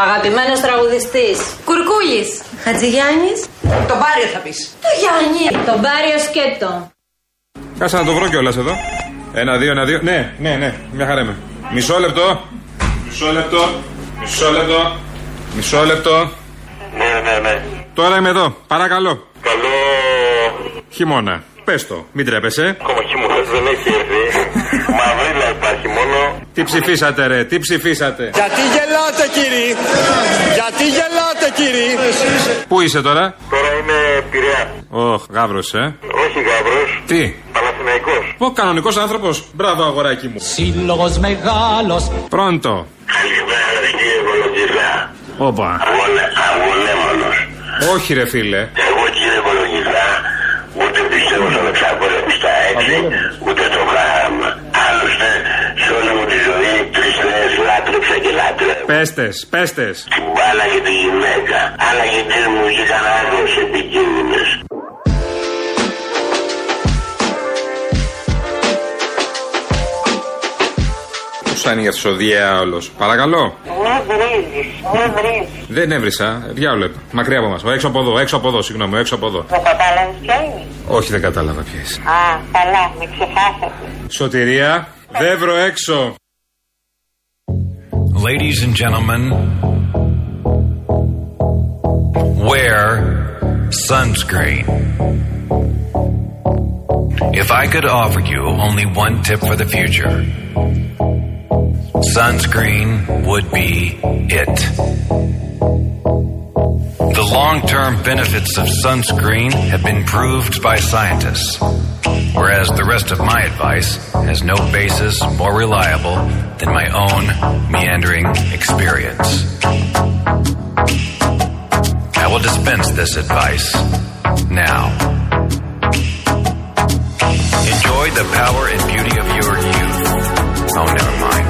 Αγαπημένος τραγουδιστής. Κουρκούλης. Χατζηγιάννης. Τον Πάριο θα πεις. Το Γιάννη. Τον Πάριο Σκέτο. Κάσα να το βρω κιόλας εδώ. Ένα, δύο, ένα, δύο. Ναι, ναι, ναι, μια χαρά είμαι. Μισό λεπτό. Μισό λεπτό. Μισό λεπτό. Μισό λεπτό. Ναι, ναι, ναι. Τώρα είμαι εδώ. Παρακαλώ. Καλό. Χειμώνα. Πες το, μην τρέπεσαι. Ακόμα χειμώνα δεν έχει έρθει. Μαυρίλα Υπάρχει μόνο. Τι ψηφίσατε, ρε, τι ψηφίσατε; Γιατί γελάτε, κύριε; Γιατί γελάτε, κύριε; Πού είσαι τώρα, Τώρα είμαι πειραιά. Ωχ, γάβρος, ε. Όχι γάβρος. Τι; Παναθηναϊκός. Ο κανονικός άνθρωπος. Μπράβο, αγοράκι μου. Σύλλογος μεγάλος. Πρώτο. Καλημέρα, κύριε Κολογυρά. Όπα. Αγωνέμονος. Όχι, ρε φίλε. Εγώ, κύριε Κολογυρά, ούτε πιστεύω στον 600 στα 6, και λάτρευα. Πέστες, πέστες. Την μπάλα και τη γυναίκα. Αλλά γιατί μου βγήκαν άγρος επικίνδυνες. Πού άνοιγε αυτό ο διάολο. Παρακαλώ. Μη βρίζεις, μη βρίζεις. Δεν έβρισα. Διάολο. Μακριά από μας. Έξω από εδώ, έξω από εδώ, συγγνώμη, έξω από εδώ. Το κατάλαβες ποια είναι; Όχι, δεν κατάλαβα ποια είσαι. Α, καλά, με ξεχάσατε. Σωτηρία, δεύρο έξω. Ladies and gentlemen, wear sunscreen. If I could offer you only one tip for the future, sunscreen would be it. The long term benefits of sunscreen have been proved by scientists, whereas the rest of my advice has no basis more reliable than my own meandering experience. I will dispense this advice now. Enjoy the power and beauty of your youth. Oh, never mind.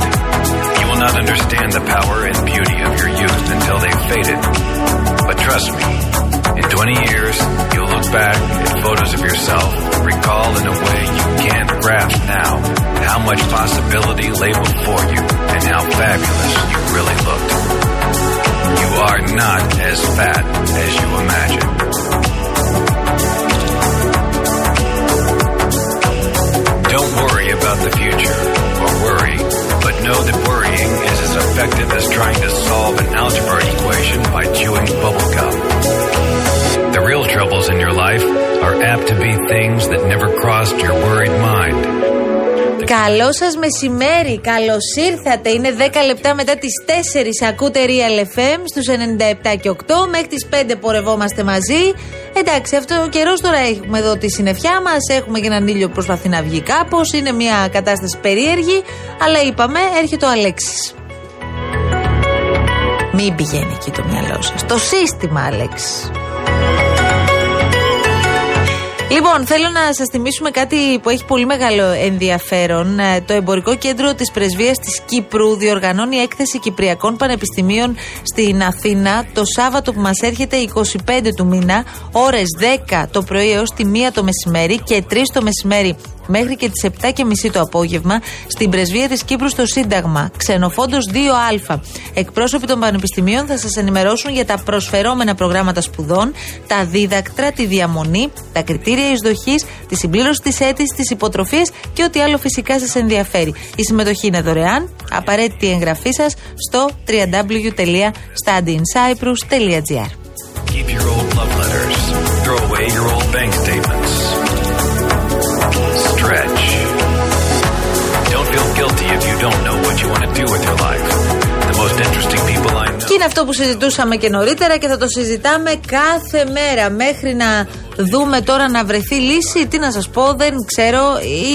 You will not understand the power and beauty of your youth until they've faded. But trust me, in 20 years, you'll look back at photos of yourself, recall in a way you can't grasp now how much possibility lay before you and how fabulous you really looked. You are not as fat as you imagine. Don't worry about the future, or worry, know that worrying is as effective as trying to solve an algebra equation by chewing bubblegum. The real troubles in your life are apt to be things that never crossed your worried mind. Καλό σα μεσημέρι, καλώ ήρθατε. Είναι 10 λεπτά μετά τι 4. Ακούτε Real FM στου 97 και 8. Μέχρι τι 5 πορευόμαστε μαζί. Εντάξει, αυτό ο καιρός τώρα έχουμε εδώ τη συννεφιά μας. Έχουμε και έναν ήλιο που προσπαθεί να βγει κάπως. Είναι μια κατάσταση περίεργη. Αλλά είπαμε, έρχεται ο Αλέξης. Μην πηγαίνει εκεί το μυαλό σας. Το σύστημα, Αλέξης. Λοιπόν, θέλω να σας θυμίσουμε κάτι που έχει πολύ μεγάλο ενδιαφέρον. Ε, Το εμπορικό κέντρο της Πρεσβείας της Κύπρου διοργανώνει έκθεση Κυπριακών Πανεπιστημίων στην Αθήνα το Σάββατο που μας έρχεται 25 του μήνα, ώρες 10 το πρωί έως τη 1 το μεσημέρι και 3 το μεσημέρι μέχρι και τις 7.30 το απόγευμα στην Πρεσβεία της Κύπρου στο Σύνταγμα, ξενοφόντος 2Α. Εκπρόσωποι των πανεπιστημίων θα σας ενημερώσουν για τα προσφερόμενα προγράμματα σπουδών, τα δίδακτρα, τη διαμονή, τα κριτήρια εισδοχής, τη συμπλήρωση της αίτησης, τις υποτροφίες και ό,τι άλλο φυσικά σας ενδιαφέρει. Η συμμετοχή είναι δωρεάν. Απαραίτητη εγγραφή σας στο www.studyincyprus.gr. Keep your old love letters. Throw away your old bank statements. Και είναι αυτό που συζητούσαμε και νωρίτερα και θα το συζητάμε κάθε μέρα μέχρι να δούμε τώρα να βρεθεί λύση. Τι να σας πω, δεν ξέρω.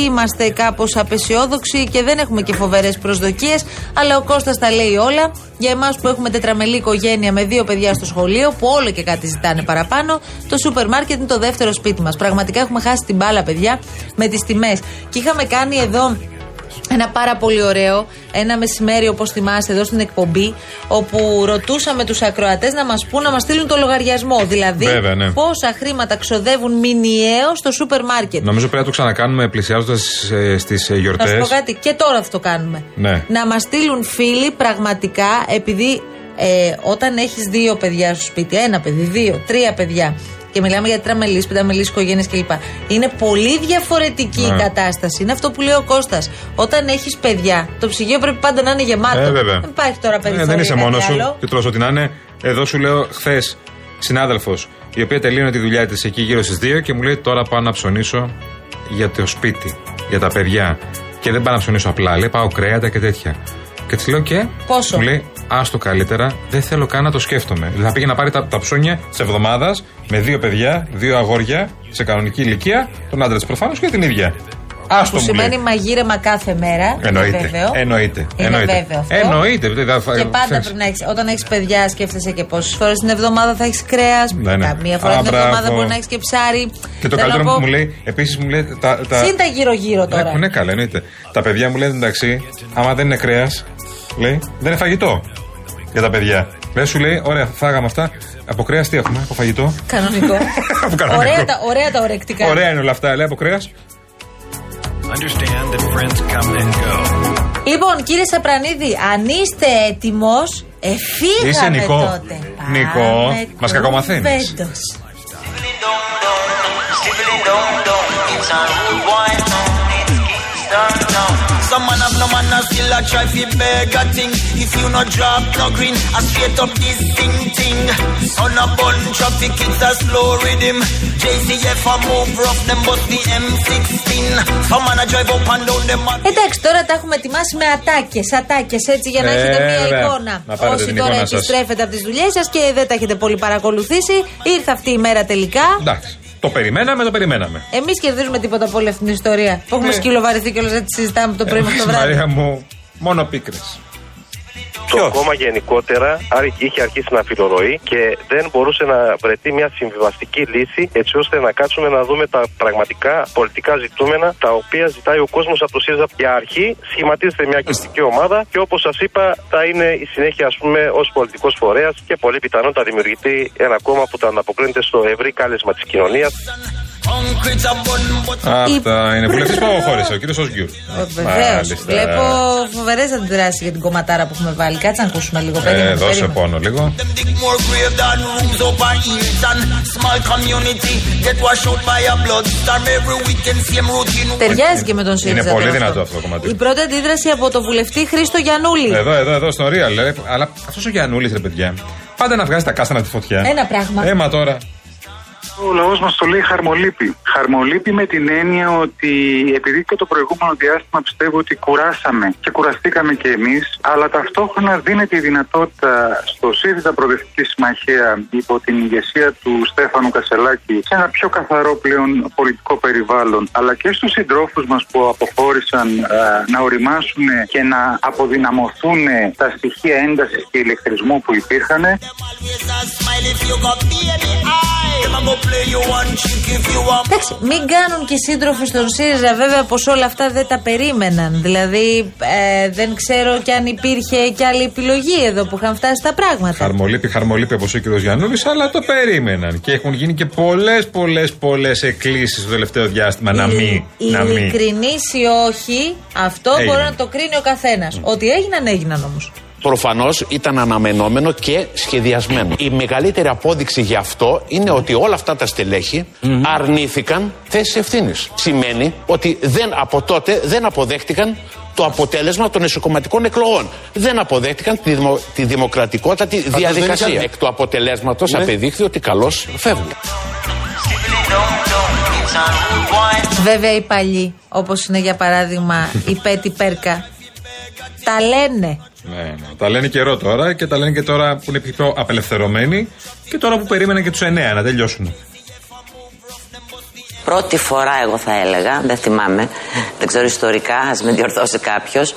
Είμαστε κάπως απεσιόδοξοι και δεν έχουμε και φοβερές προσδοκίες. Αλλά ο Κώστας τα λέει όλα. Για εμάς που έχουμε τετραμελή οικογένεια με δύο παιδιά στο σχολείο, που όλο και κάτι ζητάνε παραπάνω, το σούπερ μάρκετ είναι το δεύτερο σπίτι μας. Πραγματικά έχουμε χάσει την μπάλα, παιδιά, με τις τιμές. Και είχαμε κάνει εδώ ένα πάρα πολύ ωραίο, ένα μεσημέρι όπως θυμάσαι εδώ στην εκπομπή, όπου ρωτούσαμε τους ακροατές να μας πούν να μας στείλουν το λογαριασμό. Δηλαδή, Βέβαια, ναι. πόσα χρήματα ξοδεύουν μηνιαίως στο σούπερ μάρκετ. Νομίζω πρέπει να το ξανακάνουμε πλησιάζοντας στις Να σου γιορτέ. πω κάτι, και τώρα θα το κάνουμε. Ναι. Να μας στείλουν φίλοι πραγματικά, επειδή Ε, όταν έχεις δύο παιδιά στο σπίτι, ένα παιδί, δύο, τρία παιδιά, και μιλάμε για τραμελεί, πενταμελεί οικογένειες κλπ. Είναι πολύ διαφορετική η Ναι. κατάσταση. Είναι αυτό που λέει ο Κώστας. Όταν έχεις παιδιά, το ψυγείο πρέπει πάντα να είναι γεμάτο. Ε, βέβαια. Δεν υπάρχει τώρα Ε, περιθώριο. δεν είσαι κάτι μόνος σου άλλο. και τρως ό,τι να είναι. Εδώ σου λέω χθες συνάδελφος, η οποία τελείωνε τη δουλειά της εκεί γύρω στις 2 και μου λέει τώρα πάω να ψωνίσω για το σπίτι, για τα παιδιά. Και δεν πάω να ψωνίσω απλά, λέει πάω κρέατα και τέτοια. Και της λέω και. Πόσο; Μου λέει, άστο καλύτερα, δεν θέλω καν να το σκέφτομαι. Δηλαδή θα πήγε να πάρει τα, τα ψώνια της εβδομάδας με δύο παιδιά, δύο αγόρια σε κανονική ηλικία, τον άντρα της προφανώς και την ίδια. Άστο Που μου λέει. σημαίνει μαγείρεμα κάθε μέρα. Εννοείται. Είναι βέβαιο. Εννοείται. Είναι Εννοείται. βέβαιο αυτό. Εννοείται. Δηλαδή, θα- Και πάντα ξέρεις. πρέπει να έχεις. Όταν έχεις παιδιά, σκέφτεσαι και πόσες φορές την εβδομάδα θα έχεις κρέας. Ναι, ναι. Καμία φορά Α, την εβδομάδα μπράβο. μπορεί να έχεις και ψάρι. Και το Θέλω καλύτερο να πω, που μου λέει, επίσης μου λέει. Τα, τα... Συν τα γύρω-γύρω τώρα. Ναι, ναι, καλά, εννοείται. Τα παιδιά μου λένε εντάξει, άμα δεν είναι κρέας, λέει, δεν είναι φαγητό για τα παιδιά. Δεν σου λέει, ωραία, φάγαμε αυτά. Από κρέας τι έχουμε, από φαγητό; Κανονικό. Από κανονικό. ωραία, τα, ωραία τα ορεκτικά. Ωραία είναι όλα αυτά, λέει από κρέας. Understand that friends come and go. Λοιπόν, κύριε Σαπρανίδη, αν είστε έτοιμος, εφήγαμε Είσαι Νικό. τότε. Νικό, Πάμε μας κακομαθαίνεις. Κουβέντος. Some man have no man and still a try fi beg a thing. If you no drop no green, I straight up this thing thing. On a bun traffic, it's a slow rhythm. JCF a move rough, them bust the M16. Some man a drive up and down them. a- Εντάξει, τώρα τα έχουμε ετοιμάσει με ατάκες, ατάκες έτσι για να Ε, έχετε μία βέβαια. εικόνα. Να πάρετε Όσοι την τώρα εικόνα σας. επιστρέφετε από τις δουλειές σας και δεν τα έχετε πολύ παρακολουθήσει, ήρθε αυτή η μέρα τελικά. Εντάξει. Το περιμέναμε, το περιμέναμε. Εμείς κερδίζουμε τίποτα από όλη αυτή την ιστορία. Που έχουμε Ναι. σκυλοβαρηθεί και όλα να τη συζητάμε από το πρωί μέχρι το Εμείς, βράδυ. Μαρία μου, μόνο πίκρες. Το κόμμα γενικότερα άρη- είχε αρχίσει να φιλορροεί και δεν μπορούσε να βρεθεί μια συμβιβαστική λύση έτσι ώστε να κάτσουμε να δούμε τα πραγματικά πολιτικά ζητούμενα τα οποία ζητάει ο κόσμος από το ΣΥΡΙΖΑ. Για αρχή σχηματίζεται μια κυβερνητική ομάδα και όπως σας είπα θα είναι η συνέχεια ας πούμε ως πολιτικός φορέας και πολύ πιθανόν θα δημιουργηθεί ένα κόμμα που θα ανταποκρίνεται στο ευρύ κάλεσμα της κοινωνίας. Concrete a bun, but Αυτά είναι. Βουλευτής που αποχώρησε, ο κύριος Οσγκιούρ. Βεβαίως. Βλέπω φοβερές αντιδράσεις για την κομματάρα που έχουμε βάλει. Κάτσε να ακούσουμε λίγο. Ε, περίμενε, δώσε περίμενε. πόνο λίγο. them dig more grave than rooms over hills and small community get washed out by a blood storm every weekend same routine. Ταιριάζει και με τον ΣΥΡΙΖΑ. Είναι πολύ τώρα δυνατό αυτό το κομμάτι. Η πρώτη αντίδραση από το βουλευτή Χρήστο Γιανούλη. Εδώ, εδώ, εδώ, στο Real. λέει. Αλλά αυτός ο Γιαννούλη, ρε παιδιά. Πάντα να βγάζει τα κάστανα τη φωτιά. Ένα πράγμα. Έμα τώρα. Ο λαός μας το λέει χαρμολύπη. Χαρμολύπη με την έννοια ότι επειδή και το προηγούμενο διάστημα πιστεύω ότι κουράσαμε και κουραστήκαμε και εμείς, αλλά ταυτόχρονα δίνεται η δυνατότητα στο ΣΥΡΙΖΑ Προοδευτική Συμμαχία υπό την ηγεσία του Στέφανου Κασελάκη σε ένα πιο καθαρό πλέον πολιτικό περιβάλλον, αλλά και στους συντρόφους μας που αποχώρησαν α, να οριμάσουν και να αποδυναμωθούν τα στοιχεία έντασης και ηλεκτρισμού που υπήρχαν. Always a smile if you got baby eye. Them a go play you one trick if you want. Εντάξει, μην κάνουν και οι σύντροφοι στον ΣΥΡΙΖΑ βέβαια πως όλα αυτά δεν τα περίμεναν. Δηλαδή ε, δεν ξέρω κι αν υπήρχε κι άλλη επιλογή εδώ που είχαν φτάσει τα πράγματα. Χαρμολύπη, χαρμολύπη όπως ο κύριος Γιαννούλης, αλλά το περίμεναν. Και έχουν γίνει και πολλές, πολλές, πολλές εκκλήσεις στο τελευταίο διάστημα να μην. Να μην. Ειλικρινής ή όχι, αυτό Έγιναν. μπορεί να το κρίνει ο καθένας. Ότι έγιναν, έγιναν όμως. Προφανώς ήταν αναμενόμενο και σχεδιασμένο. Η μεγαλύτερη απόδειξη γι' αυτό είναι ότι όλα αυτά τα στελέχη αρνήθηκαν θέσεις ευθύνης. Σημαίνει ότι δεν, από τότε δεν αποδέχτηκαν το αποτέλεσμα των εσωκομματικών εκλογών. Δεν αποδέχτηκαν τη, δημο, τη δημοκρατικότατη διαδικασία. δεν Εκ του αποτελέσματος Ναι. απεδείχθη ότι καλώς φεύγουν. Βέβαια οι παλιοί, όπως είναι για παράδειγμα η Πέτη Πέρκα, τα λένε. Ναι, ναι. Τα λένε καιρό τώρα και τα λένε και τώρα που είναι πιο απελευθερωμένοι και τώρα που περίμεναν και τους 9 να τελειώσουν. Πρώτη φορά εγώ θα έλεγα, δεν θυμάμαι, δεν ξέρω ιστορικά, ας με διορθώσει κάποιος,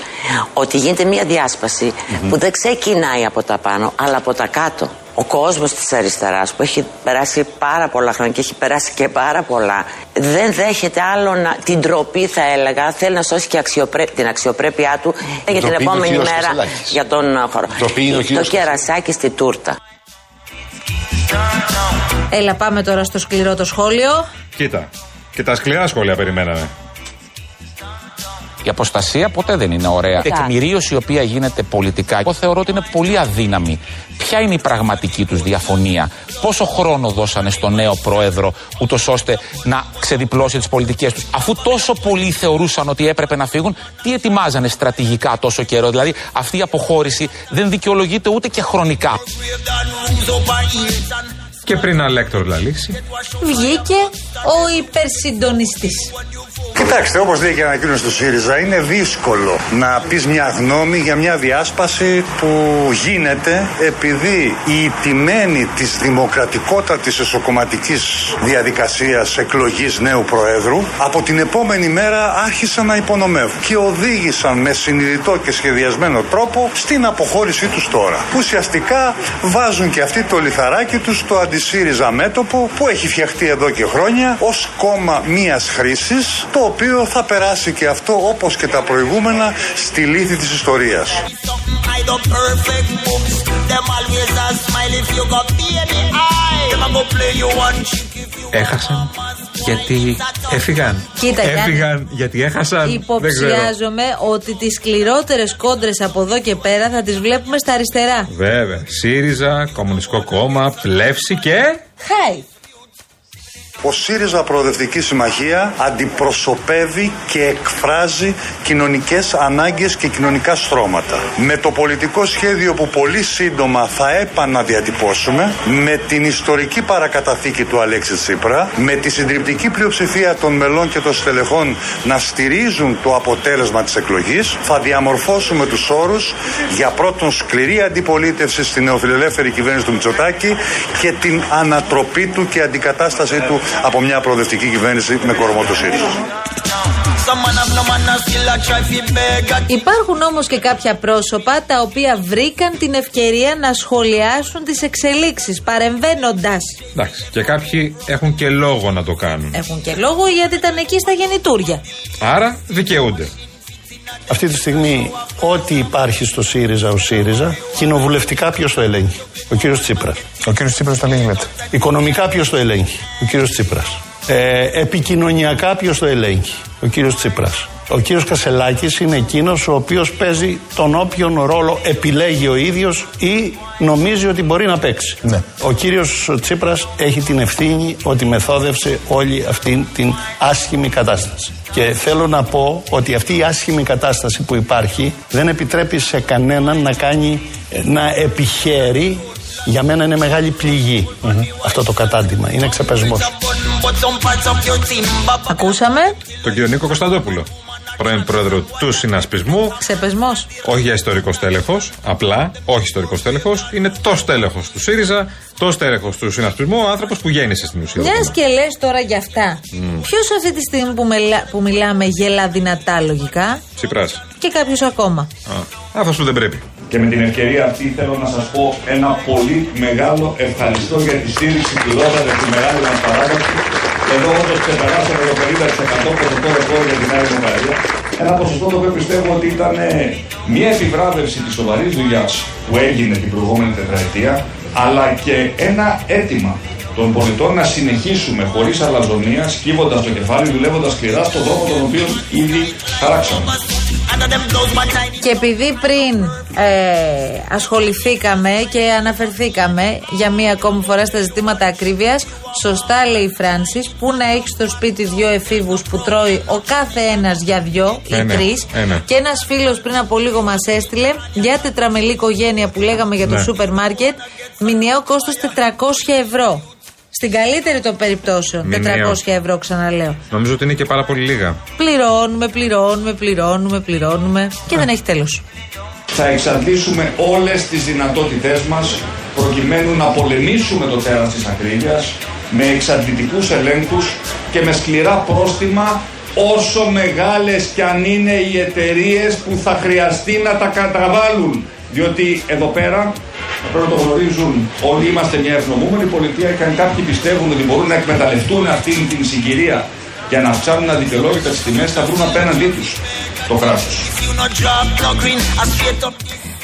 ότι γίνεται μια διάσπαση που δεν ξεκινάει από τα πάνω, αλλά από τα κάτω. Ο κόσμος της αριστεράς που έχει περάσει πάρα πολλά χρόνια και έχει περάσει και πάρα πολλά, δεν δέχεται άλλο να, την τροπή θα έλεγα, θέλει να σώσει και αξιοπρέ- την αξιοπρέπειά του για την Ντροπή είναι ο επόμενη κύριος μέρα Κασελάκης. για τον ε, χώρο. Ντροπή είναι ο Το κύριος κερασάκι στη τούρτα. Έλα, πάμε τώρα στο σκληρό το σχόλιο. Κοίτα. Και τα σκληρά σχόλια περιμέναμε. Η αποστασία ποτέ δεν είναι ωραία. Η τεκμηρίωση η οποία γίνεται πολιτικά, εγώ θεωρώ ότι είναι πολύ αδύναμη. Ποια είναι η πραγματική τους διαφωνία, πόσο χρόνο δώσανε στον νέο πρόεδρο, ούτως ώστε να ξεδιπλώσει τις πολιτικές τους, αφού τόσο πολλοί θεωρούσαν ότι έπρεπε να φύγουν, τι ετοιμάζανε στρατηγικά τόσο καιρό; Δηλαδή αυτή η αποχώρηση δεν δικαιολογείται ούτε και χρονικά. Και πριν Αλέκτορ λαλήσει. Βγήκε ο υπερσυντονιστής. Κοιτάξτε, όπως λέει και η ανακοίνωση του ΣΥΡΙΖΑ, είναι δύσκολο να πεις μια γνώμη για μια διάσπαση που γίνεται επειδή η ιτημένη της δημοκρατικότατης εσωκομματικής διαδικασίας εκλογής νέου Προέδρου από την επόμενη μέρα άρχισαν να υπονομεύουν και οδήγησαν με συνειδητό και σχεδιασμένο τρόπο στην αποχώρησή τους τώρα. Ουσιαστικά βάζουν και αυτοί το λιθαράκι τους στο αντισύριζα μέτωπο που έχει φτιαχτεί εδώ και χρόνια ως κόμμα μίας χρήσης, το οποίο θα περάσει και αυτό όπως και τα προηγούμενα στη λύθη της ιστορίας. Έχασαν γιατί έφυγαν. Κοίτα, έφυγαν γιατί έχασαν. Υποψιάζομαι ότι τις σκληρότερες κόντρες από εδώ και πέρα θα τις βλέπουμε στα αριστερά. Βέβαια. ΣΥΡΙΖΑ, Κομμουνιστικό Κόμμα, Πλεύση και. Χάι. Ο ΣΥΡΙΖΑ Προοδευτική Συμμαχία αντιπροσωπεύει και εκφράζει κοινωνικές ανάγκες και κοινωνικά στρώματα. Με το πολιτικό σχέδιο που πολύ σύντομα θα επαναδιατυπώσουμε, με την ιστορική παρακαταθήκη του Αλέξη Τσίπρα, με τη συντριπτική πλειοψηφία των μελών και των στελεχών να στηρίζουν το αποτέλεσμα της εκλογής, θα διαμορφώσουμε τους όρους για πρώτον σκληρή αντιπολίτευση στην νεοφιλελεύθερη κυβέρνηση του Μητσοτάκη και την ανατροπή του και αντικατάστασή του από μια προοδευτική κυβέρνηση με κορμό του ΣΥΡΙΖΑ. Υπάρχουν όμως και κάποια πρόσωπα τα οποία βρήκαν την ευκαιρία να σχολιάσουν τις εξελίξεις παρεμβαίνοντας. Εντάξει, και κάποιοι έχουν και λόγο να το κάνουν. Έχουν και λόγο γιατί ήταν εκεί στα γεννητούρια. Άρα δικαιούνται. Αυτή τη στιγμή, ό,τι υπάρχει στο ΣΥΡΙΖΑ ο ΣΥΡΙΖΑ, κοινοβουλευτικά ποιος το ελέγχει; Ο κύριος Τσίπρας. Ο κύριος Τσίπρας το ελέγχει. Οικονομικά ποιος το ελέγχει; Ο κύριος Τσίπρας. Ε, επικοινωνιακά ποιος το ελέγχει; Ο κύριος Τσίπρας. Ο κύριος Κασελάκης είναι εκείνος ο οποίος παίζει τον όποιον ρόλο επιλέγει ο ίδιος ή νομίζει ότι μπορεί να παίξει. Ναι. Ο κύριος Τσίπρας έχει την ευθύνη ότι μεθόδευσε όλη αυτή την άσχημη κατάσταση. Και θέλω να πω ότι αυτή η άσχημη κατάσταση που υπάρχει δεν επιτρέπει σε κανέναν να κάνει, να επιχαίρει για μένα είναι μεγάλη αυτό το κατάντημα. Είναι ξεπεσμός. Ακούσαμε. Τον κύριο Νίκο Κωνσταντόπουλο πρώην πρόεδρο του συνασπισμού. Ξεπεσμός. Όχι για ιστορικός στέλεχο, απλά, όχι ιστορικός στέλεχο, είναι το στέλεχος του ΣΥΡΙΖΑ, το στέλεχος του συνασπισμού, ο άνθρωπος που γέννησε στην ουσία. Μιας και λες τώρα για αυτά. Mm. Ποιος αυτή τη στιγμή που, μιλά, που μιλάμε γελά δυνατά λογικά; Τσιπράς. Και κάποιος ακόμα. Αυτός που δεν πρέπει. Και με την ευκαιρία αυτή θέλω να σας πω ένα πολύ μεγάλο ευχαριστώ για τη στήριξη που δώσατε στη μεγάλη μας παράδοση εδώ όντως ξεπεράσαμε το 50% ποσοστό ρεκόρ για την Νέα Δημοκρατία. Ένα ποσοστό το οποίο πιστεύω ότι ήταν ε, μια επιβράβευση της σοβαρής δουλειάς που έγινε την προηγούμενη τετραετία, αλλά και ένα αίτημα των πολιτών να συνεχίσουμε χωρίς αλαζονία, σκύβοντας το κεφάλι, δουλεύοντας σκληρά στον δρόμο τον οποίο ήδη χαράξαμε. Και επειδή πριν ε, ασχοληθήκαμε και αναφερθήκαμε για μία ακόμη φορά στα ζητήματα ακρίβειας, σωστά λέει η Φράνση, που να έχεις στο σπίτι δύο εφήβους που τρώει ο κάθε ένας για δυο ή ε, ναι, τρεις. Ε, ναι. Και ένας φίλος πριν από λίγο μας έστειλε για τετραμελή οικογένεια που λέγαμε για το Ναι. σούπερ μάρκετ, μηνιαίο κόστος 400 ευρώ. Στην καλύτερη των περιπτώσεων, Μηνιαίο. 400 ευρώ ξαναλέω. Νομίζω ότι είναι και πάρα πολύ λίγα. Πληρώνουμε, πληρώνουμε, πληρώνουμε, πληρώνουμε και δεν έχει τέλος. Θα εξαντλήσουμε όλες τις δυνατότητές μας προκειμένου να πολεμήσουμε το τέρας της ακρίβειας με εξαντλητικούς ελέγχους και με σκληρά πρόστιμα όσο μεγάλες κι αν είναι οι εταιρείες που θα χρειαστεί να τα καταβάλουν. Διότι εδώ πέρα πρέπει να το γνωρίζουν όλοι είμαστε μια ευνομούμενη πολιτεία και αν κάποιοι πιστεύουν ότι μπορούν να εκμεταλλευτούν αυτήν την συγκυρία για να αυξάνουν αδικαιολόγητα τις τιμές θα βρουν απέναντί τους το κράτος.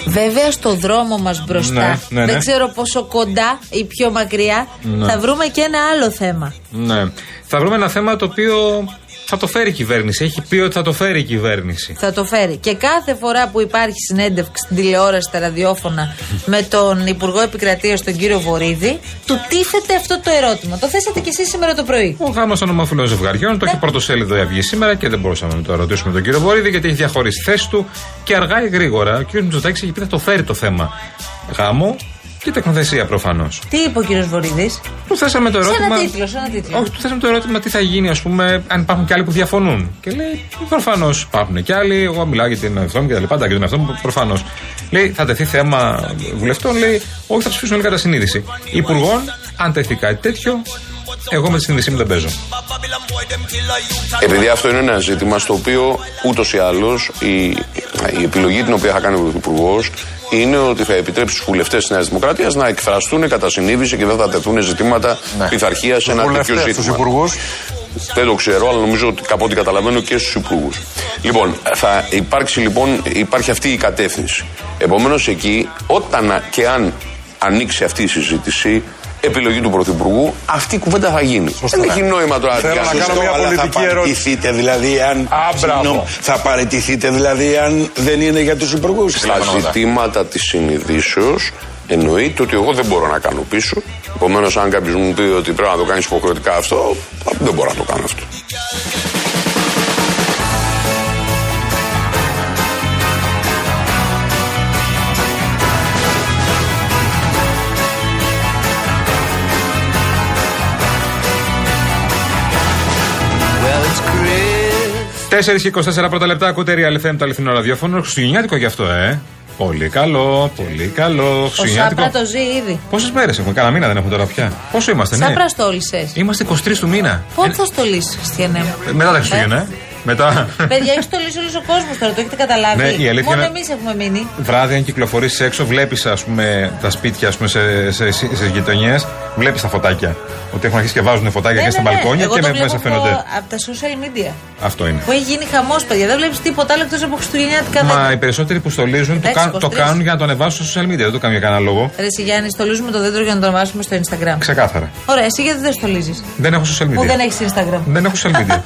Βέβαια στο δρόμο μας μπροστά, Ναι, ναι, ναι. δεν ξέρω πόσο κοντά ή πιο μακριά, Ναι. θα βρούμε και ένα άλλο θέμα. Ναι. Θα βρούμε ένα θέμα το οποίο Θα το φέρει η κυβέρνηση. Έχει πει ότι θα το φέρει η κυβέρνηση. Θα το φέρει. Και κάθε φορά που υπάρχει συνέντευξη στην τηλεόραση, στα ραδιόφωνα με τον Υπουργό Επικρατείας, τον κύριο Βορύδη, του τίθεται αυτό το ερώτημα. Το θέσατε κι εσείς σήμερα το πρωί. Ο γάμος των ομοφυλών ζευγαριών το έχει πρωτοσέλιδο η Αυγή σήμερα και δεν μπορούσαμε να το ρωτήσουμε τον κύριο Βορύδη γιατί έχει διαχωρίσει θέση του και αργά ή γρήγορα. Ο κύριος Μητσοτάκης έχει πει θα το φέρει το θέμα. Γάμο και τεχνοθεσία προφανώς. Τι είπε ο κύριος Βορύδης; Του θέσαμε το Σε ερώτημα. ένα τίτλο, σε ένα τίτλο. Όχι, του θέσαμε το ερώτημα τι θα γίνει, ας πούμε, αν υπάρχουν και άλλοι που διαφωνούν. Και λέει, προφανώς υπάρχουν και άλλοι. Εγώ μιλάω για την εαυτό μου και τα λοιπά. Και τον εαυτό μου, προφανώς. Λέει, θα τεθεί θέμα βουλευτών. Λέει, Όχι, θα ψηφίσουν όλοι κατά συνείδηση. Υπουργών, αν τεθεί κάτι τέτοιο, εγώ με τη συνείδησή μου δεν παίζω. Επειδή αυτό είναι ένα ζήτημα στο οποίο ούτως ή άλλως η, η επιλογή την οποία θα κάνει ο Υπουργός είναι ότι θα επιτρέψει στους βουλευτές της Νέας Δημοκρατίας να εκφραστούν κατά συνείδηση και δεν θα τεθούν ζητήματα ναι. πειθαρχίας σε ένα τέτοιο βουλευτές, ζήτημα. στους υπουργούς. Δεν το ξέρω, αλλά νομίζω ότι από ό,τι καταλαβαίνω και στους υπουργούς. Λοιπόν, θα υπάρξει λοιπόν, υπάρχει αυτή η κατεύθυνση. Επομένως εκεί, όταν και αν ανοίξει αυτή η συζήτηση, επιλογή του Πρωθυπουργού, αυτή η κουβέντα θα γίνει. Δεν έχει νόημα τώρα Θέλω να διασύσω, κάνω μια αλλά θα πολιτική πάρει- ερώτηση. παραιτηθείτε δηλαδή αν. μπράβο. Συγγνώμη, θα παραιτηθείτε δηλαδή αν δεν είναι για τους υπουργούς. Στα ζητήματα της συνειδήσεως εννοείται ότι εγώ δεν μπορώ να κάνω πίσω. Επομένως, αν κάποιος μου πει ότι πρέπει να το κάνεις υποχρεωτικά αυτό, δεν μπορώ να το κάνω αυτό. 4 και 24 πρώτα λεπτά ακούτε Real FM το αληθινό ραδιόφωνο. Χριστουγεννιάτικο γι' αυτό, ε. Πολύ καλό, πολύ καλό. Ο Χριστουγεννιάτικο. Σάπρα το ζει ήδη. Πόσες μέρες έχουμε, κάνα μήνα δεν έχουμε τώρα πια. Πόσο είμαστε, ναι. Σάπρα στόλισες. Είμαστε 23 του μήνα. Πότε θα στολίσεις, Χριστιανέ μου; Ε, Μετά τα Χριστούγεννα, ε. Μετά. Παιδιά, έχεις στολίσει όλος ο κόσμος τώρα, το έχετε καταλάβει. Ναι, η αλήθεια Μόνο είναι- εμείς έχουμε μείνει. Βράδυ, αν κυκλοφορήσεις έξω, βλέπεις τα σπίτια ας πούμε, σε, σε, σε, σε γειτονιές, βλέπεις τα φωτάκια. Ότι έχουν αρχίσει και βάζουν φωτάκια και στα μπαλκόνια Ναι, Εγώ και το με, βλέπω μέσα φαίνονται. από, από τα social media. Αυτό είναι. Που έχει γίνει χαμός, παιδιά. Δεν βλέπεις τίποτα άλλο εκτός από χριστουγεννιάτικα Μα δέντρα. οι περισσότεροι που στολίζουν το, 16, κάν- το 23. κάνουν για να το ανεβάσουν στα social media. Δεν το κάνουν για κανένα λόγο. Ρε εσύ Γιάννη, στολίζουμε το δέντρο για να το βάσουμε στο Instagram. Ξεκάθαρα. Ωραία, εσύ γιατί δεν στολίζεις; Δεν έχω social media. Που δεν έχεις Instagram; Δεν έχω social media.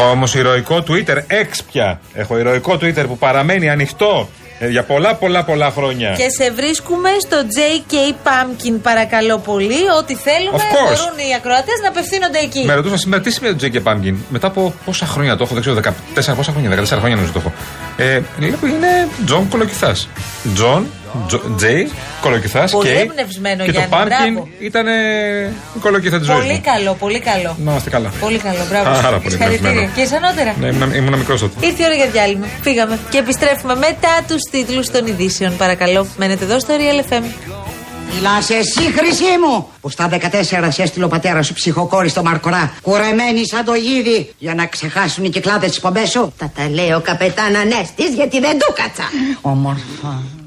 Έχω όμως ηρωικό Twitter, X πια. Έχω ηρωικό Twitter που παραμένει ανοιχτό ε, για πολλά πολλά πολλά χρόνια. Και σε βρίσκουμε στο JK Pumpkin, παρακαλώ πολύ. Ό,τι θέλουμε Of course. μπορούν οι ακροατές να απευθύνονται εκεί. Με ρωτούσα σήμερα τι σημαίνει το J.K. Pumpkin; Μετά από πόσα χρόνια το έχω, δεν ξέρω, 14 πόσα χρόνια, 14 χρόνια νομίζω το έχω. Ε, λέει που είναι Τζον Κολοκυθάς. Τζον, J, Κολοκυθάς Πολύ και. εμπνευσμένο, Και το Γιάννη, Pumpkin μπράβο. ήταν η κολοκυθά της ζωής. Πολύ καλό, πολύ καλό. Να είμαστε καλά. Πολύ καλό, μπράβο. Πάρα πολύ Συγχαρητήρια. εμπνευσμένο. Και εις ανώτερα. Ναι, ήμουν, ήμουν μικρός τότε. Ήρθε η ώρα για διάλειμμα. Φύγαμε και επιστρέφουμε μετά τους τίτλους των ειδήσεων. Παρακαλώ, μένετε εδώ στο Real FM. Μιλάς εσύ χρυσή μου Που στα 14 σε έστειλε ο πατέρας σου ψυχοκόρη στο Μαρκορά Κουρεμένη σαν το γίδι Για να ξεχάσουν οι κυκλάδες τις πομπές σου; Τα τα λέει ο καπετάν Ανέστης γιατί δεν του κάτσα. Όμορφα